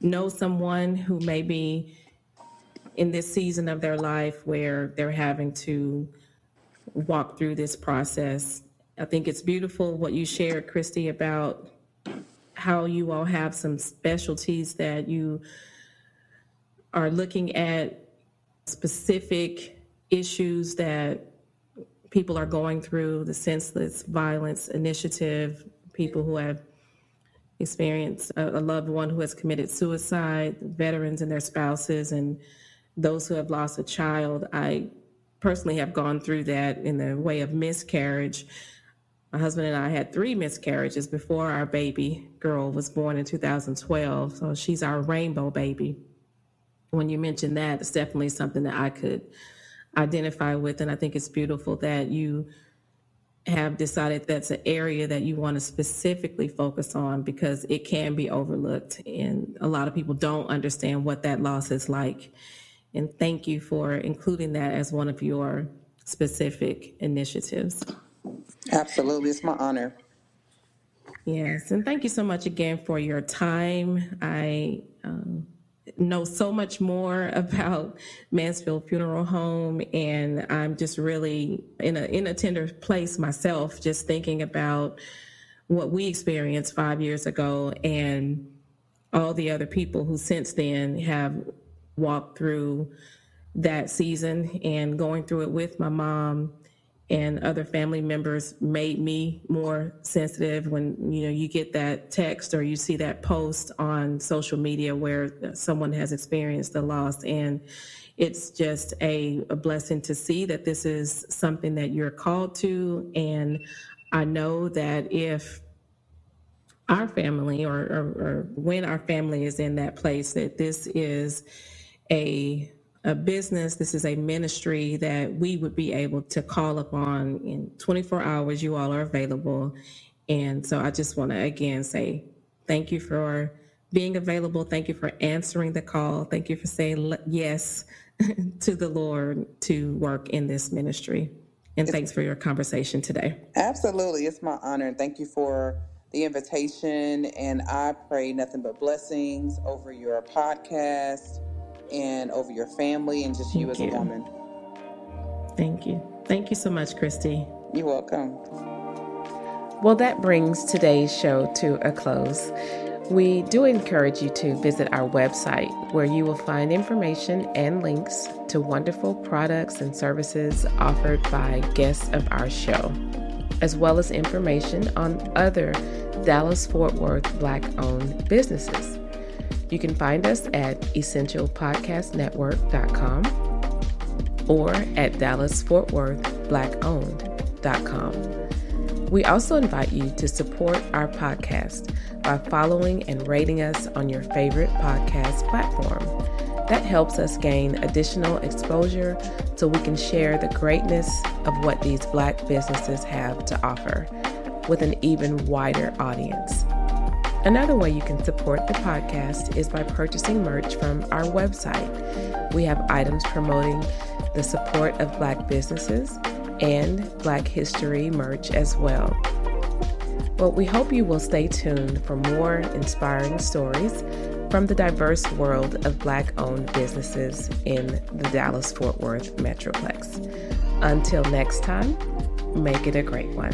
know someone who may be in this season of their life where they're having to walk through this process. I think it's beautiful what you shared, Christie, about how you all have some specialties that you are looking at specific issues that people are going through the senseless violence initiative, people who have experienced a, loved one who has committed suicide, veterans and their spouses, and those who have lost a child. I personally have gone through that in the way of miscarriage. My husband and I had three miscarriages before our baby girl was born in 2012. So she's our rainbow baby. When you mentioned that, it's definitely something that I could identify with. And I think it's beautiful that you have decided that's an area that you want to specifically focus on because it can be overlooked. And a lot of people don't understand what that loss is like. And thank you for including that as one of your specific initiatives. Absolutely. It's my honor. Yes. And thank you so much again for your time. I, um, know so much more [LAUGHS] about Mansfield Funeral Home, and I'm just really in a in a tender place myself, just thinking about what we experienced five years ago and all the other people who since then have walked through that season and going through it with my mom and other family members made me more sensitive when you know you get that text or you see that post on social media where someone has experienced the loss. And it's just a, a blessing to see that this is something that you're called to. And i know that if our family or, or, or when our family is in that place that this is a a business, this is a ministry that we would be able to call upon in 24 hours. You all are available. And so I just want to again say thank you for being available. Thank you for answering the call. Thank you for saying yes [LAUGHS] to the Lord to work in this ministry. And thanks for your conversation today. Absolutely. It's my honor. And thank you for the invitation. And I pray nothing but blessings over your podcast and over your family and just Thank you as you. a woman. Thank you. Thank you so much, Christie. You're welcome. Well, that brings today's show to a close. We do encourage you to visit our website where you will find information and links to wonderful products and services offered by guests of our show, as well as information on other Dallas Fort Worth Black owned businesses. You can find us at essentialpodcastnetwork.com or at dallasfortworthblackowned.com. We also invite you to support our podcast by following and rating us on your favorite podcast platform. That helps us gain additional exposure so we can share the greatness of what these Black businesses have to offer with an even wider audience. Another way you can support the podcast is by purchasing merch from our website. We have items promoting the support of Black businesses and Black history merch as well. Well, we hope you will stay tuned for more inspiring stories from the diverse world of Black owned businesses in the Dallas Fort Worth Metroplex. Until next time, make it a great one.